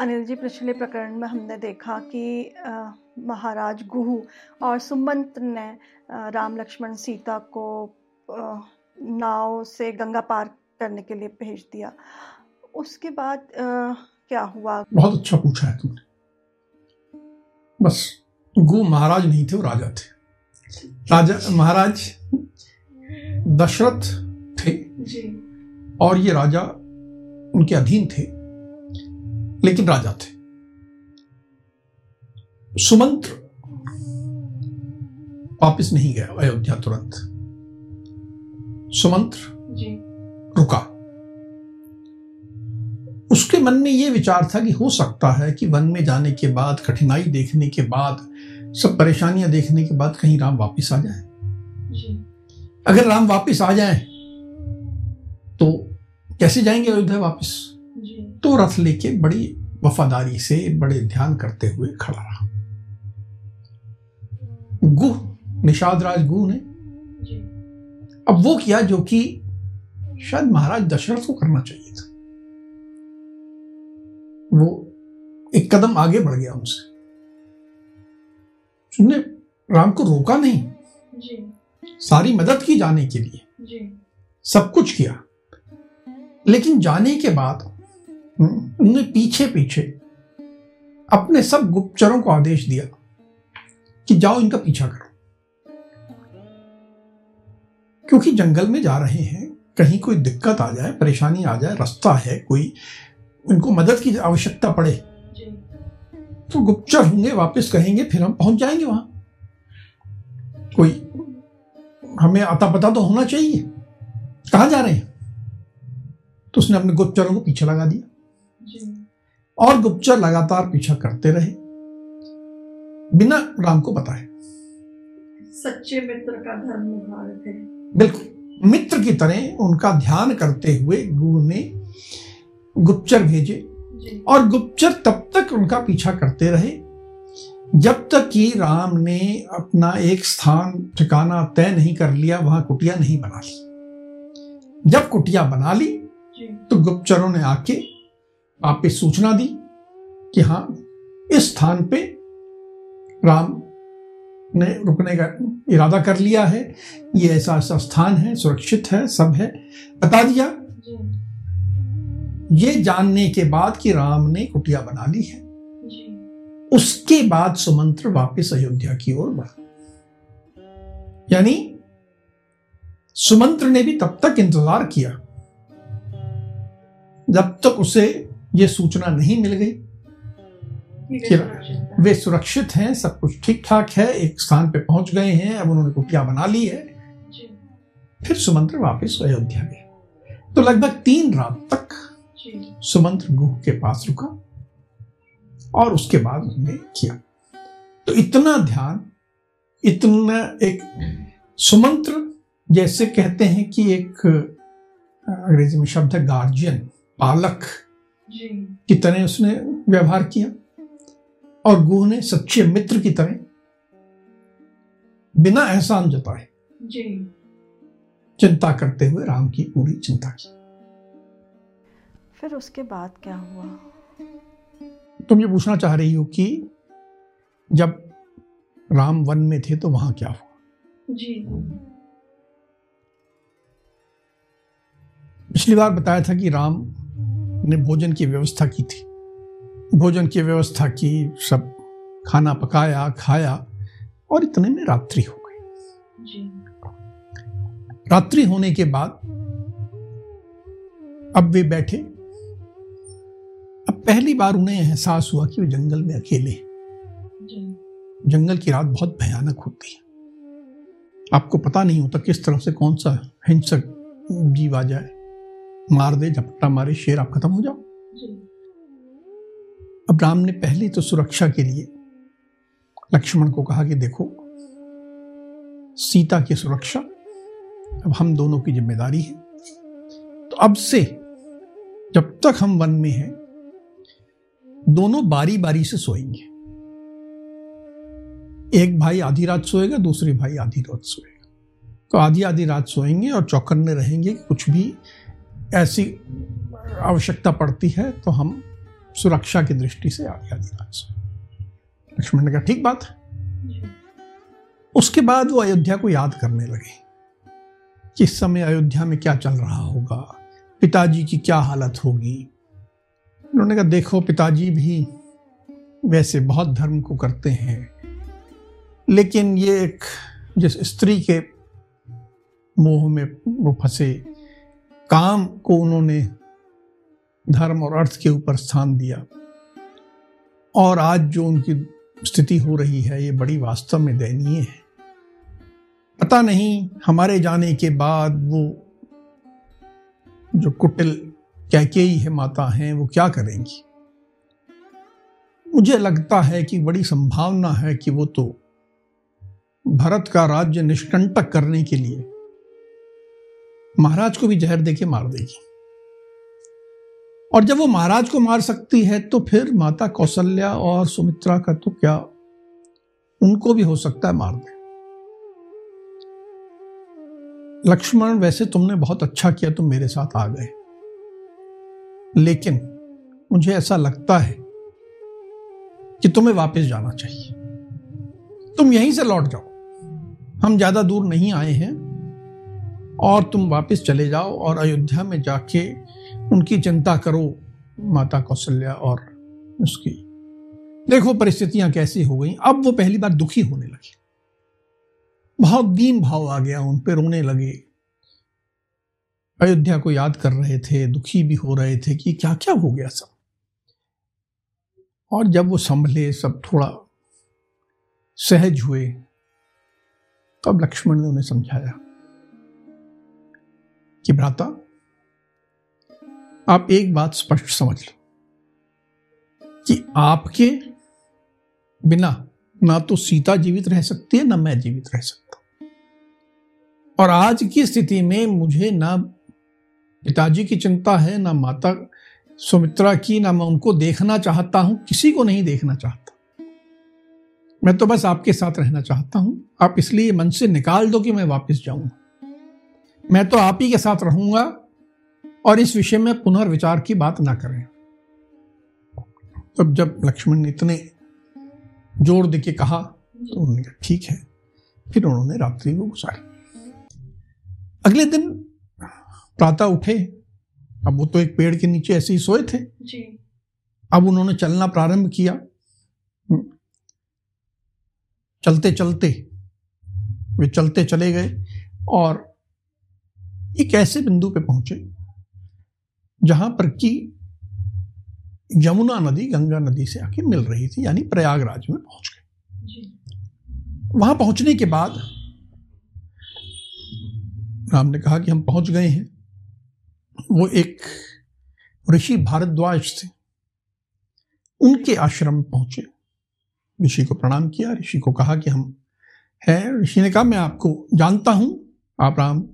अनिल जी पिछले प्रकरण में हमने देखा कि महाराज गुहू और सुमंत ने राम लक्ष्मण सीता को नाव से गंगा पार करने के लिए भेज दिया। उसके बाद क्या हुआ? बहुत अच्छा पूछा है तुमने। बस गु महाराज नहीं थे वो राजा थे। राजा महाराज दशरथ थे जी। और ये राजा उनके अधीन थे। लेकिन राजा थे। सुमंत्र वापिस नहीं गया अयोध्या तुरंत। सुमंत्र जी। रुका। उसके मन में यह विचार था कि हो सकता है कि वन में जाने के बाद कठिनाई देखने के बाद सब परेशानियाँ देखने के बाद कहीं राम वापिस आ जाए। अगर राम वापिस आ जाए तो कैसे जाएँगे अयोध्या वापिस? तो रथ लेके बड़ी वफादारी से बड़े ध्यान करते हुए खड़ा रहा। गुह निषाद राज गुह ने अब वो किया जो कि शायद महाराज दशरथ को करना चाहिए था। वो एक कदम आगे बढ़ गया उनसे। उसने राम को रोका नहीं। जी। सारी मदद की जाने के लिए। जी। सब कुछ किया। लेकिन जाने के बाद उन्होंने पीछे पीछे अपने सब गुप्तचरों को आदेश दिया कि जाओ इनका पीछा करो। क्योंकि जंगल में जा रहे हैं, कहीं कोई दिक्कत आ जाए, परेशानी आ जाए, रास्ता है कोई, उनको मदद की आवश्यकता पड़े तो गुप्तचर होंगे, वापस कहेंगे, फिर हम पहुँच जाएँगे वहाँ। कोई हमें आता पता तो होना चाहिए। कहा जा रहे हैं? तो उसने अपने गुप्तचरों को पीछे लगा दिया। और गुप्तचर लगातार पीछा करते रहे। बिना राम को बताए। सच्चे मित्र का धर्म निभा थे। बिल्कुल। मित्र की तरह उनका ध्यान करते हुए गुरु ने गुप्तचर भेजे। और गुप्तचर तब तक उनका पीछा करते रहे जब तक कि राम ने अपना एक स्थान ठिकाना तय नहीं कर लिया वहाँ कुटिया नहीं बना ली। जब कुटिया बना ली तो गुप्तचरों ने आके आप पे सूचना दी कि हाँ इस स्थान पे राम ने रुकने का इरादा कर लिया है। ये ऐसा ऐसा स्थान है सुरक्षित है सब है। बता दिया। ये जानने के बाद कि राम ने कुटिया बना ली है। उसके बाद सुमंत्र वापस अयोध्या की ओर बढ़ा। यानी सुमंत्र ने भी तब तक इंतज़ार किया जब तक उसे ये सूचना नहीं मिल गई। कि वे सुरक्षित हैं सब कुछ ठीक ठाक है एक स्थान पे पहुँच गए हैं अब उन्होंने कुटिया बना ली है। फिर सुमंत्र वापस अयोध्या गए। तो लगभग तीन रात तक सुमंत्र गुह के पास रुका और उसके बाद उसने किया। तो इतना ध्यान इतना एक सुमंत्र जैसे कहते हैं कि एक अंग्रेज़ी में शब्द है गार्जियन पालक। की तरह उसने व्यवहार किया और गुह ने सच्चे मित्र की तरह बिना एहसान जताए चिंता करते हुए राम की पूरी चिंता की। फिर उसके बाद क्या हुआ? तुम ये पूछना चाह रही हो कि जब राम वन में थे तो वहाँ क्या हुआ? जी। पिछली बार बताया था कि राम ने भोजन की व्यवस्था की थी। भोजन की व्यवस्था की सब खाना पकाया खाया और इतने में रात्रि हो गई। रात्रि होने के बाद अब वे बैठे। अब पहली बार उन्हें एहसास हुआ कि वे जंगल में अकेले जंगल की रात बहुत भयानक होती है। आपको पता नहीं होता किस तरह से कौन सा हिंसक जीव आ जाए। मार दे झपट्टा मारे शेर आप खत्म हो जाओ। अब राम ने पहले तो सुरक्षा के लिए लक्ष्मण को कहा कि देखो सीता की सुरक्षा अब हम दोनों की ज़िम्मेदारी है। तो अब से जब तक हम वन में हैं दोनों बारी बारी से सोएँगे। एक भाई आधी रात सोएगा दूसरे भाई आधी रात सोएगा। तो आधी आधी रात सोएँगे और चौकन्ने रहेंगे कि कुछ भी ऐसी आवश्यकता पड़ती है तो हम सुरक्षा की दृष्टि से रात सोए लक्ष्मण ने कहा, ठीक बात उसके बाद वो अयोध्या को याद करने लगे कि इस समय अयोध्या में क्या चल रहा होगा, पिताजी की क्या हालत होगी। उन्होंने कहा, देखो, पिताजी भी वैसे बहुत धर्म को करते हैं, लेकिन ये एक, जिस स्त्री के मोह में वो फंसे काम को उन्होंने धर्म और अर्थ के ऊपर स्थान दिया। और आज जो उनकी स्थिति हो रही है, ये बड़ी वास्तव में दयनीय है। पता नहीं हमारे जाने के बाद वो जो कुटिल कैकेयी है, माता हैं, वो क्या करेंगी? मुझे लगता है कि बड़ी संभावना है कि वो तो भरत का राज्य निष्कंटक करने के लिए महाराज को भी जहर देके मार देगी। और जब वो महाराज को मार सकती है तो फिर माता कौशल्या और सुमित्रा का तो क्या? उनको भी हो सकता है मार दे। लक्ष्मण, वैसे तुमने बहुत अच्छा किया, तुम मेरे साथ आ गए। लेकिन मुझे ऐसा लगता है कि तुम्हें वापस जाना चाहिए। तुम यहीं से लौट जाओ। हम ज़्यादा दूर नहीं आए हैं। और तुम वापस चले जाओ और अयोध्या में जाके उनकी चिंता करो माता कौशल्या और उसकी। देखो परिस्थितियाँ कैसी हो गई। अब वो पहली बार दुखी होने लगी। बहुत दीन भाव आ गया, उन पर रोने लगे। अयोध्या को याद कर रहे थे, दुखी भी हो रहे थे कि क्या क्या हो गया सब। और जब वो संभले, सब थोड़ा सहज हुए, तब लक्ष्मण ने उन्हें समझाया। कि भ्राता, आप एक बात स्पष्ट समझ लो कि आपके बिना ना तो सीता जीवित रह सकती है, ना मैं जीवित रह सकता और आज की स्थिति में मुझे ना पिताजी की चिंता है, ना माता सुमित्रा की, ना मैं उनको देखना चाहता हूँ, किसी को नहीं देखना चाहता। मैं तो बस आपके साथ रहना चाहता हूँ। आप इसलिए मन से निकाल दो कि मैं वापस जाऊँगा। मैं तो आप ही के साथ रहूँगा और इस विषय में पुनर्विचार की बात ना करें। तब जब लक्ष्मण ने इतने ज़ोर दे के कहा तो उन्होंने कहा ठीक है। फिर उन्होंने रात्रि को गुजारी। अगले दिन प्रातः उठे। अब वो तो एक पेड़ के नीचे ऐसे ही सोए थे। जी। अब उन्होंने चलना प्रारंभ किया। चलते चलते वे चलते चले गए और एक ऐसे बिंदु पे पहुँचे जहाँ पर कि यमुना नदी गंगा नदी से आके मिल रही थी यानी प्रयागराज में पहुँच गए वहाँ पहुँचने के बाद राम ने कहा कि हम पहुँच गए हैं। वो एक ऋषि भारद्वाज थे। उनके आश्रम पहुँचे। ऋषि को प्रणाम किया। ऋषि को कहा कि हम हैं। ऋषि ने कहा मैं आपको जानता हूँ। आप राम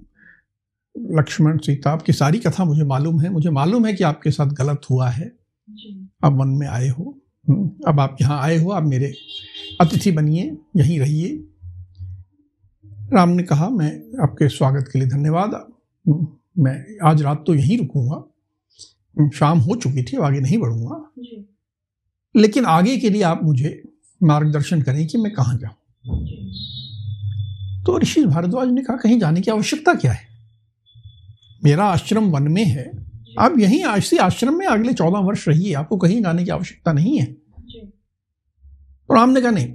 लक्ष्मण सीता आपकी सारी कथा मुझे मालूम है। मुझे मालूम है कि आपके साथ गलत हुआ है। अब मन में आए हो। हम्म, अब आप यहाँ आए हो आप मेरे अतिथि बनिए यहीं रहिए। राम ने कहा मैं आपके स्वागत के लिए धन्यवाद। हम्म, मैं आज रात तो यहीं रुकूँगा। हम्म, शाम हो चुकी थी आगे नहीं बढ़ूँगा। लेकिन आगे के लिए आप मुझे मार्गदर्शन करें कि मैं कहाँ जाऊँ? तो ऋषि भारद्वाज ने कहा कहीं जाने की आवश्यकता क्या है? मेरा आश्रम वन में है। आप यहीं इसी आश्रम में अगले चौदह वर्ष रहिए। आपको कहीं जाने की आवश्यकता नहीं है। तो राम ने कहा नहीं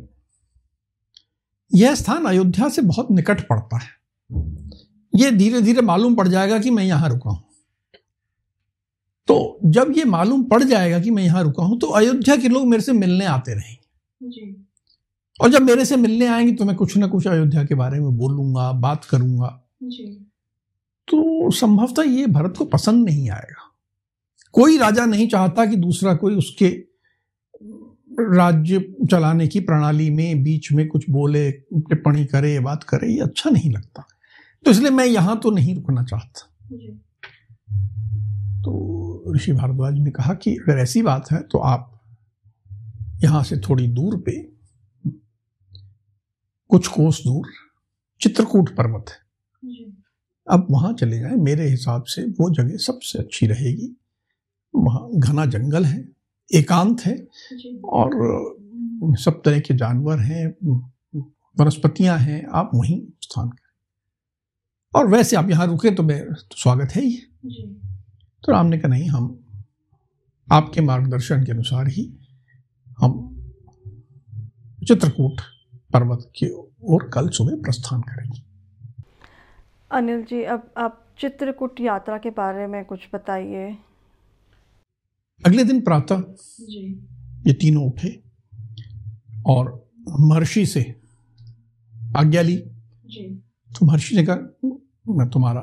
यह स्थान अयोध्या से बहुत निकट पड़ता है। यह धीरे धीरे मालूम पड़ जाएगा कि मैं यहाँ रुका हूँ। तो जब ये मालूम पड़ जाएगा कि मैं यहाँ रुका हूँ तो अयोध्या के लोग मेरे से मिलने आते रहेंगे। और जब मेरे से मिलने आएँगे तो मैं कुछ ना कुछ अयोध्या के बारे में बोलूँगा बात करूँगा। तो संभवतः ये भरत को पसंद नहीं आएगा। कोई राजा नहीं चाहता कि दूसरा कोई उसके राज्य चलाने की प्रणाली में बीच में कुछ बोले टिप्पणी करे बात करे ये अच्छा नहीं लगता। तो इसलिए मैं यहाँ तो नहीं रुकना चाहता। तो ऋषि भारद्वाज ने कहा कि अगर ऐसी बात है तो आप यहाँ से थोड़ी दूर पे कुछ कोस दूर चित्रकूट पर्वत है। अब वहाँ चले जाए मेरे हिसाब से वो जगह सबसे अच्छी रहेगी। वहाँ घना जंगल है एकांत है और सब तरह के जानवर हैं वनस्पतियाँ हैं आप वहीं स्थान करें। और वैसे आप यहाँ रुके तो मैं तो स्वागत है ही। तो राम ने कहा नहीं हम आपके मार्गदर्शन के अनुसार ही हम चित्रकूट पर्वत की ओर कल सुबह प्रस्थान करेंगे। अनिल जी अब आप चित्रकूट यात्रा के बारे में कुछ बताइए। अगले दिन प्रातः ये तीनों उठे और महर्षि से आज्ञा ली। तो महर्षि ने कहा मैं तुम्हारा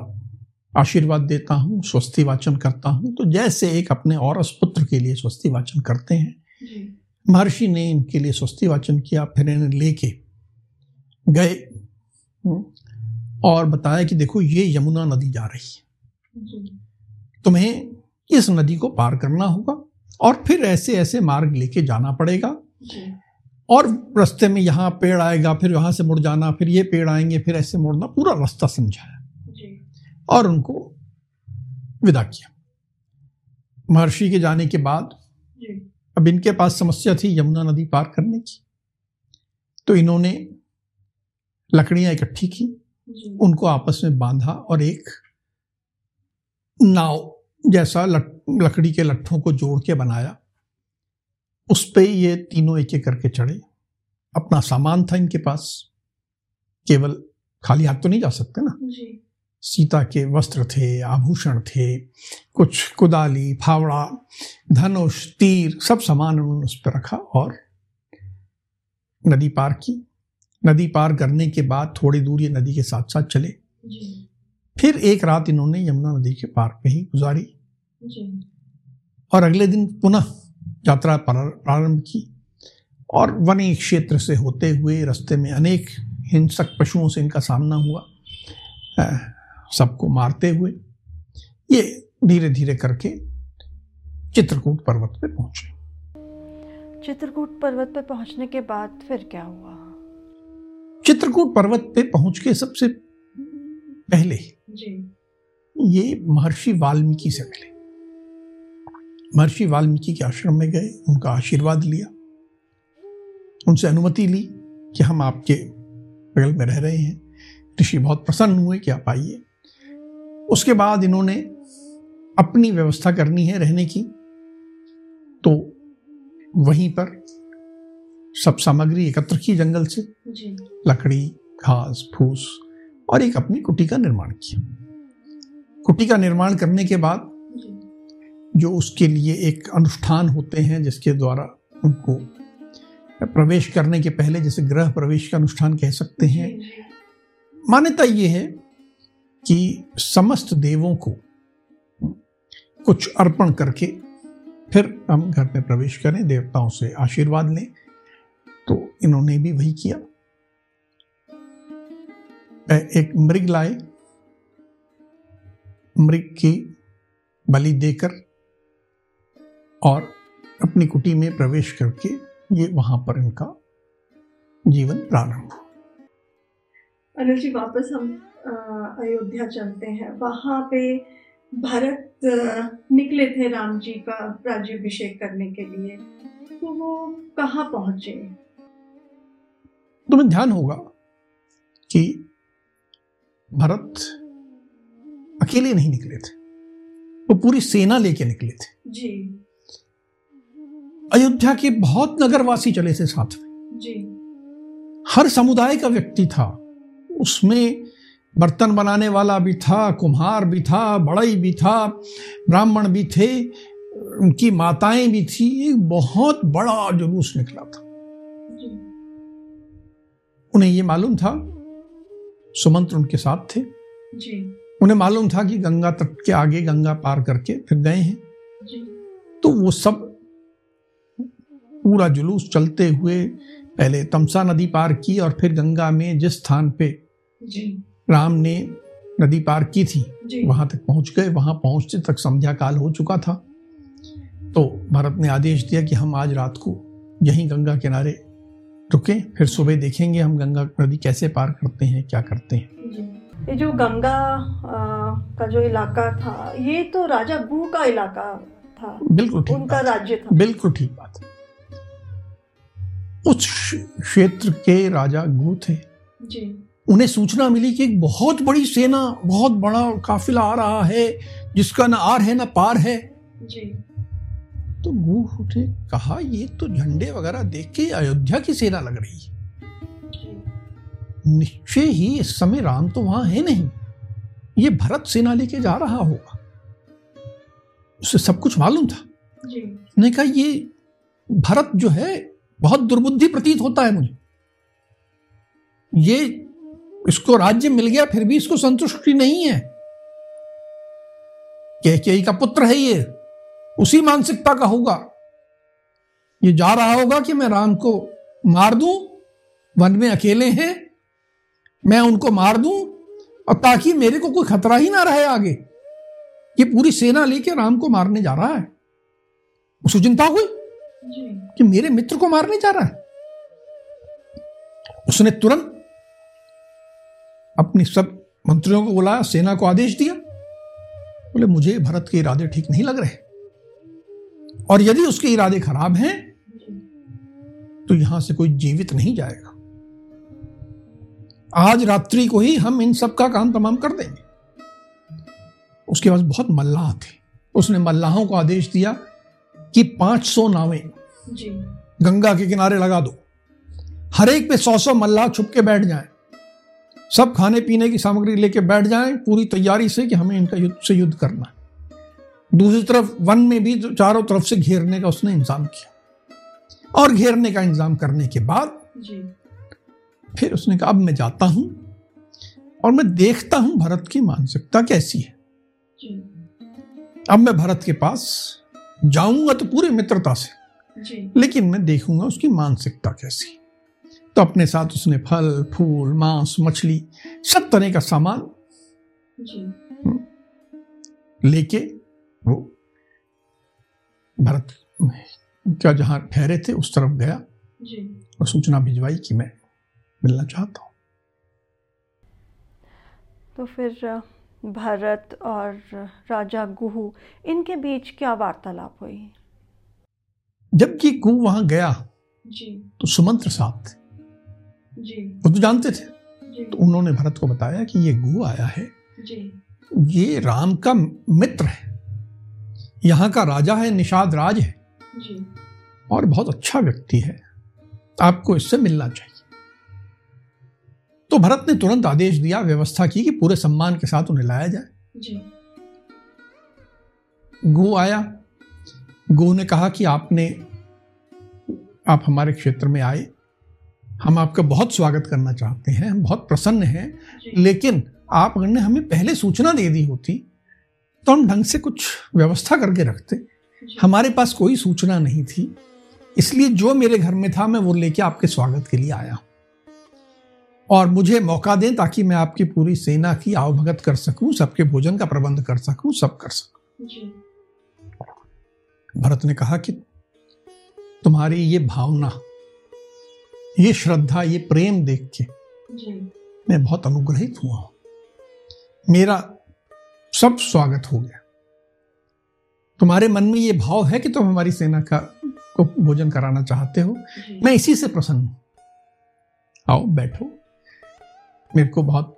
आशीर्वाद देता हूँ स्वस्ति वाचन करता हूँ। तो जैसे एक अपने और पुत्र के लिए स्वस्ति वाचन करते हैं महर्षि ने इनके लिए स्वस्ति वाचन किया फिर इन्हें लेके गए। और बताया कि देखो ये यमुना नदी जा रही है। तुम्हें इस नदी को पार करना होगा और फिर ऐसे ऐसे मार्ग लेके जाना पड़ेगा। और रास्ते में यहाँ पेड़ आएगा फिर वहाँ से मुड़ जाना फिर ये पेड़ आएँगे फिर ऐसे मुड़ना पूरा रास्ता समझाया। और उनको विदा किया। महर्षि के जाने के बाद अब इनके पास समस्या थी यमुना नदी पार करने की। तो इन्होंने लकड़ियाँ इकट्ठी की उनको आपस में बांधा और एक नाव जैसा लकड़ी के लट्ठों को जोड़ के बनाया। उस पर ये तीनों एक एक करके चढ़े। अपना सामान था इनके पास। केवल खाली हाथ तो नहीं जा सकते ना। जी। सीता के वस्त्र थे आभूषण थे कुछ कुदाली फावड़ा धनुष तीर सब सामान उन्होंने उस पर रखा और नदी पार की। नदी पार करने के बाद थोड़ी दूर ये नदी के साथ साथ चले। फिर एक रात इन्होंने यमुना नदी के पार पे ही गुजारी और अगले दिन पुनः यात्रा प्रारंभ की। और वनी क्षेत्र से होते हुए रास्ते में अनेक हिंसक पशुओं से इनका सामना हुआ। सबको मारते हुए ये धीरे धीरे करके चित्रकूट पर्वत पे पहुँचे। चित्रकूट पर्वत पे पहुँचने के बाद फिर क्या हुआ? चित्रकूट पर्वत पे पहुँच के सबसे पहले जी। ये महर्षि वाल्मीकि से मिले। महर्षि वाल्मीकि के आश्रम में गए उनका आशीर्वाद लिया। उनसे अनुमति ली कि हम आपके बगल में रह रहे हैं। ऋषि बहुत प्रसन्न हुए कि आप आइए। उसके बाद इन्होंने अपनी व्यवस्था करनी है रहने की। तो वहीं पर सब सामग्री एकत्र की जंगल से। जी। लकड़ी घास फूस और एक अपनी कुटी का निर्माण किया। कुटी का निर्माण करने के बाद जो। उसके लिए एक अनुष्ठान होते हैं जिसके द्वारा उनको प्रवेश करने के पहले जैसे ग्रह प्रवेश का अनुष्ठान कह सकते हैं। मान्यता ये है कि समस्त देवों को कुछ अर्पण करके फिर हम घर में प्रवेश करें देवताओं से आशीर्वाद लें। तो इन्होंने भी वही किया। एक मृग लाए। मृग की बलि देकर और अपनी कुटी में प्रवेश करके ये वहाँ पर इनका जीवन प्रारंभ हुआ। अनिल जी, वापस हम अयोध्या चलते हैं। वहाँ पे भरत निकले थे राम जी का राज्यभिषेक करने के लिए। तो वो कहाँ पहुँचे? तुम्हें ध्यान होगा कि भरत अकेले नहीं निकले थे। वो पूरी सेना लेके निकले थे। जी। अयोध्या के बहुत नगरवासी चले थे साथ में। जी। हर समुदाय का व्यक्ति था। उसमें बर्तन बनाने वाला भी था कुम्हार भी था बड़ई भी था ब्राह्मण भी थे उनकी माताएँ भी थी। एक बहुत बड़ा जुलूस निकला था। उन्हें ये मालूम था सुमंत्र उनके साथ थे। जी। उन्हें मालूम था कि गंगा तट के आगे गंगा पार करके फिर गए हैं। जी। तो वो सब पूरा जुलूस चलते हुए पहले तमसा नदी पार की और फिर गंगा में जिस स्थान पे जी। राम ने नदी पार की थी वहाँ तक पहुँच गए। वहाँ पहुँचते तक संध्या काल हो चुका था। तो भरत ने आदेश दिया कि हम आज रात को यहीं गंगा किनारे रुके फिर सुबह देखेंगे हम गंगा नदी कैसे पार करते हैं क्या करते हैं। ये जो गंगा आ, का जो इलाका था ये तो राजा गु का इलाका था। बिल्कुल ठीक उनका राज्य था। बिल्कुल ठीक बात। उस क्षेत्र के राजा गु थे। जी। उन्हें सूचना मिली कि एक बहुत बड़ी सेना बहुत बड़ा काफिला आ रहा है जिसका ना आर है ना पार है। जी। तो गु उठे कहा ये तो झंडे वगैरह देख के अयोध्या की सेना लग रही है। निश्चय ही इस समय राम तो वहाँ है नहीं। ये भरत सेना लेके जा रहा होगा। उसे सब कुछ मालूम था। जी। ने कहा ये भरत जो है बहुत दुर्बुद्धि प्रतीत होता है मुझे। ये इसको राज्य मिल गया फिर भी इसको संतुष्टि नहीं है। के का पुत्र है ये। उसी मानसिकता का होगा। ये जा रहा होगा कि मैं राम को मार दूँ वन में अकेले हैं मैं उनको मार दूँ और ताकि मेरे को कोई खतरा ही ना रहे आगे। ये पूरी सेना लेके राम को मारने जा रहा है। उसको चिंता हुई कि मेरे मित्र को मारने जा रहा है। उसने तुरंत अपने सब मंत्रियों को बुलाया सेना को आदेश दिया। बोले मुझे भरत के इरादे ठीक नहीं लग रहे। और यदि उसके इरादे खराब हैं तो यहाँ से कोई जीवित नहीं जाएगा। आज रात्रि को ही हम इन सब का काम तमाम कर देंगे। उसके पास बहुत मल्लाह थे। उसने मल्लाहों को आदेश दिया कि 500 नावें गंगा के किनारे लगा दो। हर एक पे सौ सौ मल्लाह छुप के बैठ जाएँ। सब खाने पीने की सामग्री लेके बैठ जाएँ पूरी तैयारी से कि हमें इनका युद्ध से युद्ध करना है। दूसरी तरफ़ वन में भी चारों तरफ़ से घेरने का उसने इंतज़ाम किया। और घेरने का इंतज़ाम करने के बाद फिर उसने कहा अब मैं जाता हूँ और मैं देखता हूँ भरत की मानसिकता कैसी है। अब मैं भरत के पास जाऊँगा तो पूरी मित्रता से लेकिन मैं देखूँगा उसकी मानसिकता कैसी तो अपने साथ उसने फल फूल मांस मछली सब तरह का सामान लेके वो भरत क्या जहाँ ठहरे थे उस तरफ़ गया जी। और सूचना भिजवाई कि मैं मिलना चाहता हूँ। तो फिर भरत और राजा गुहू इनके बीच क्या वार्तालाप हुई? जबकि गु वहाँ गया जी। तो सुमंत्र साथ थे। जी। वो तो जानते थे। जी। तो उन्होंने भरत को बताया कि ये गु आया है। जी। ये राम का मित्र है। यहाँ का राजा है निषाद राज है। जी। और बहुत अच्छा व्यक्ति है। आपको इससे मिलना चाहिए। तो भरत ने तुरंत आदेश दिया व्यवस्था की कि पूरे सम्मान के साथ उन्हें लाया जाए। जी। गो आया। गो ने कहा कि आपने आप हमारे क्षेत्र में आए। हम आपका बहुत स्वागत करना चाहते हैं हम बहुत प्रसन्न हैं। लेकिन आप अगर ने हमें पहले सूचना दे दी होती तो हम ढंग से कुछ व्यवस्था करके रखते। हमारे पास कोई सूचना नहीं थी। इसलिए जो मेरे घर में था मैं वो लेके आपके स्वागत के लिए आया और मुझे मौका दें ताकि मैं आपकी पूरी सेना की आवभगत कर सकूँ सबके भोजन का प्रबंध कर सकूँ सब कर सकूँ। भरत ने कहा कि तुम्हारी ये भावना ये श्रद्धा ये प्रेम देख के मैं बहुत अनुग्रहित हुआ मेरा सब स्वागत हो गया। तुम्हारे मन में ये भाव है कि तुम हमारी सेना का को भोजन कराना चाहते हो? मैं इसी से प्रसन्न हूँ। आओ बैठो। मेरे को बहुत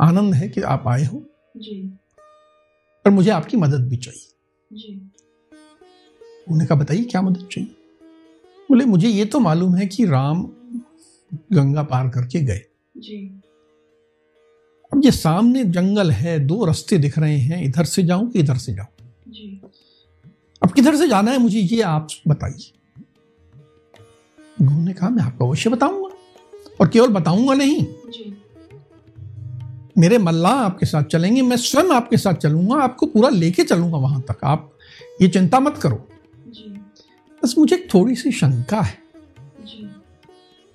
आनंद है कि आप आए हो। जी। पर मुझे आपकी मदद भी चाहिए। जी। उन्होंने कहा बताइए क्या मदद चाहिए? बोले मुझे ये तो मालूम है कि राम गंगा पार करके गए। जी। अब ये सामने जंगल है दो रास्ते दिख रहे हैं इधर से जाऊँ कि इधर से जाऊँ? जी। अब किधर से जाना है मुझे ये आप बताइए। उन्होंने कहा मैं आपको अवश्य बताऊँगा और केवल बताऊँगा नहीं। जी। मेरे मल्ला आपके साथ चलेंगे मैं स्वयं आपके साथ चलूँगा आपको पूरा लेके चलूँगा वहाँ तक। आप ये चिंता मत करो। बस मुझे थोड़ी सी शंका है जी।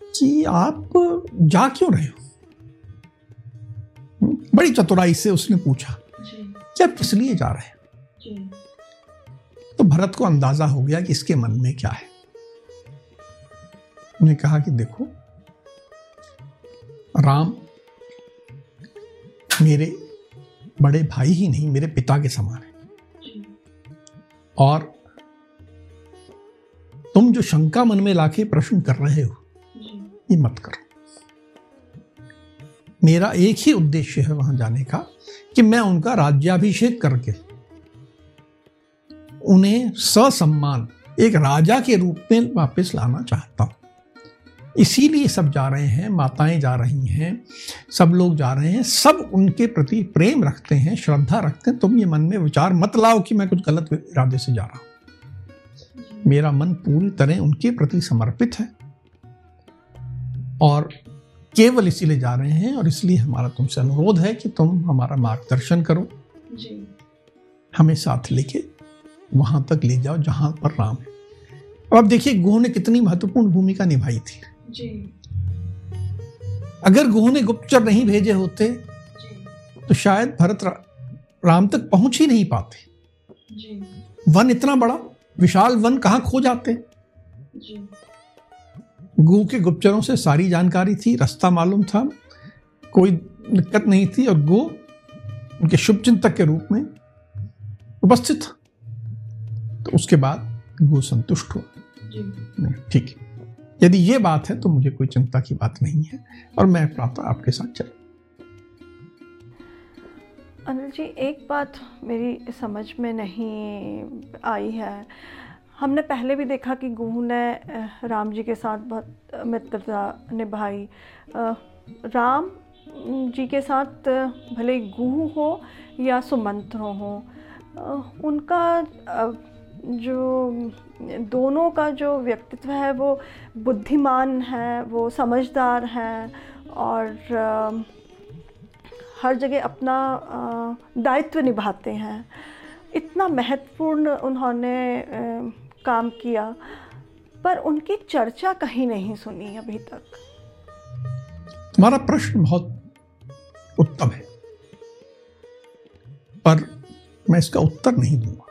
कि आप जा क्यों रहे हो? बड़ी चतुराई से उसने पूछा कि आप किस लिए जा रहे हैं? तो भरत को अंदाज़ा हो गया कि इसके मन में क्या है। उन्हें कहा कि देखो राम मेरे बड़े भाई ही नहीं मेरे पिता के समान है। और तुम जो शंका मन में लाके प्रश्न कर रहे हो ये मत करो। मेरा एक ही उद्देश्य है वहाँ जाने का, कि मैं उनका राज्याभिषेक करके, उन्हें ससम्मान, एक राजा के रूप में वापस लाना चाहता हूँ। इसीलिए सब जा रहे हैं, माताएँ जा रही हैं, सब लोग जा रहे हैं, सब उनके प्रति प्रेम रखते हैं, श्रद्धा रखते हैं। तुम ये मन में विचार मत लाओ कि मैं कुछ गलत इरादे से जा रहा हूँ। मेरा मन पूरी तरह उनके प्रति समर्पित है। और केवल इसीलिए जा रहे हैं और इसलिए हमारा तुमसे अनुरोध है कि तुम हमारा मार्गदर्शन करो। जी। हमें साथ लेके वहाँ तक ले जाओ जहाँ पर राम है। अब आप देखिए गुह ने कितनी महत्वपूर्ण भूमिका निभाई थी। जी। अगर गुह ने गुप्तचर नहीं भेजे होते तो शायद भरत रा, राम तक पहुँच ही नहीं पाते। जी। वन इतना बड़ा विशाल वन कहाँ खो जाते? जी। गु के गुप्तचरों से सारी जानकारी थी रास्ता मालूम था कोई दिक्कत नहीं थी और गो उनके शुभ चिंतक के रूप में उपस्थित था। तो उसके बाद गो संतुष्ट हुआ। ठीक। है यदि ये बात है तो मुझे कोई चिंता की बात नहीं है और मैं प्रातः आपके साथ चल। अनिल जी एक बात मेरी समझ में नहीं आई है। हमने पहले भी देखा कि गुहू ने राम जी के साथ बहुत मित्रता निभाई। राम जी के साथ भले गुहू हो या सुमंत्र हो उनका जो, दोनों का जो व्यक्तित्व है वो बुद्धिमान है, वो समझदार है और हर जगह अपना दायित्व निभाते हैं। इतना महत्वपूर्ण उन्होंने काम किया पर उनकी चर्चा कहीं नहीं सुनी अभी तक। तुम्हारा प्रश्न बहुत उत्तम है पर मैं इसका उत्तर नहीं दूँगा।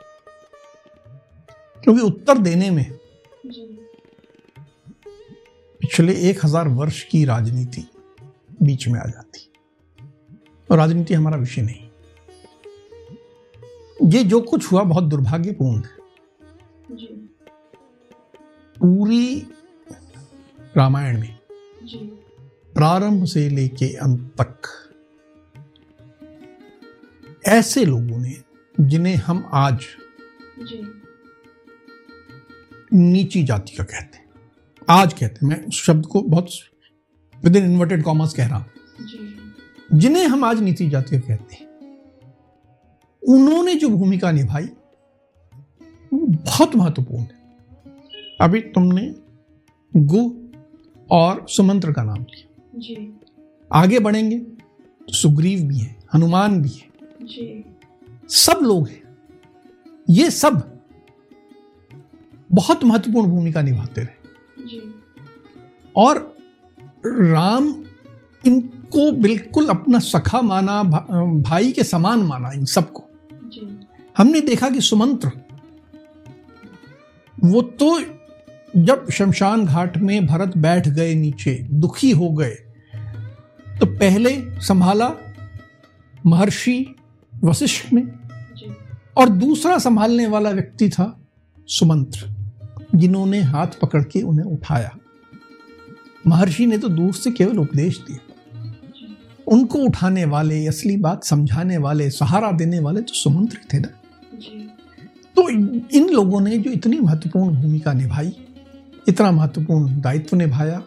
क्योंकि उत्तर देने में पिछले एक हज़ार वर्ष की राजनीति बीच में आ जाती। और राजनीति हमारा विषय नहीं। ये जो कुछ हुआ बहुत दुर्भाग्यपूर्ण है। पूरी रामायण में। प्रारंभ से लेके अंत तक ऐसे लोगों ने जिन्हें हम आज नीची जाति का कहते हैं। आज कहते हैं मैं शब्द को बहुत विद इन इन्वर्टेड कॉमर्स कह रहा हूँ। जिन्हें हम आज नीची जाति का कहते हैं उन्होंने जो भूमिका निभाई वो बहुत महत्वपूर्ण है। अभी तुमने गु और सुमंत्र का नाम लिया। जी। आगे बढ़ेंगे तो सुग्रीव भी है हनुमान भी है। जी। सब लोग हैं। ये सब बहुत महत्वपूर्ण भूमिका निभाते रहे। जी। और राम इनको बिल्कुल अपना सखा माना भा, भाई के समान माना इन सबको। हमने देखा कि सुमंत्र वो तो जब शमशान घाट में भरत बैठ गए नीचे दुखी हो गए तो पहले संभाला महर्षि वशिष्ठ ने और दूसरा संभालने वाला व्यक्ति था सुमंत्र जिन्होंने हाथ पकड़ के उन्हें उठाया। महर्षि ने तो दूर से केवल उपदेश दिया उनको उठाने वाले असली बात समझाने वाले सहारा देने वाले तो सुमंत्र थे ना। तो इन लोगों ने जो इतनी महत्वपूर्ण भूमिका निभाई इतना महत्वपूर्ण दायित्व निभाया।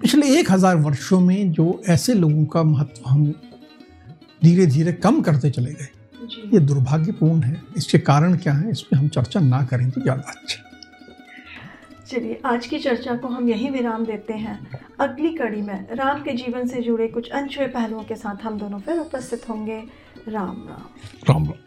पिछले एक हज़ार वर्षों में जो ऐसे लोगों का महत्व हम धीरे धीरे कम करते चले गए ये दुर्भाग्यपूर्ण है। इसके कारण क्या है? इस पर हम चर्चा ना करें तो ज़्यादा अच्छा। चलिए आज की चर्चा को हम यही विराम देते हैं। अगली कड़ी में राम के जीवन से जुड़े कुछ अनछुए पहलुओं के साथ हम दोनों फिर उपस्थित होंगे। राम राम। राम राम।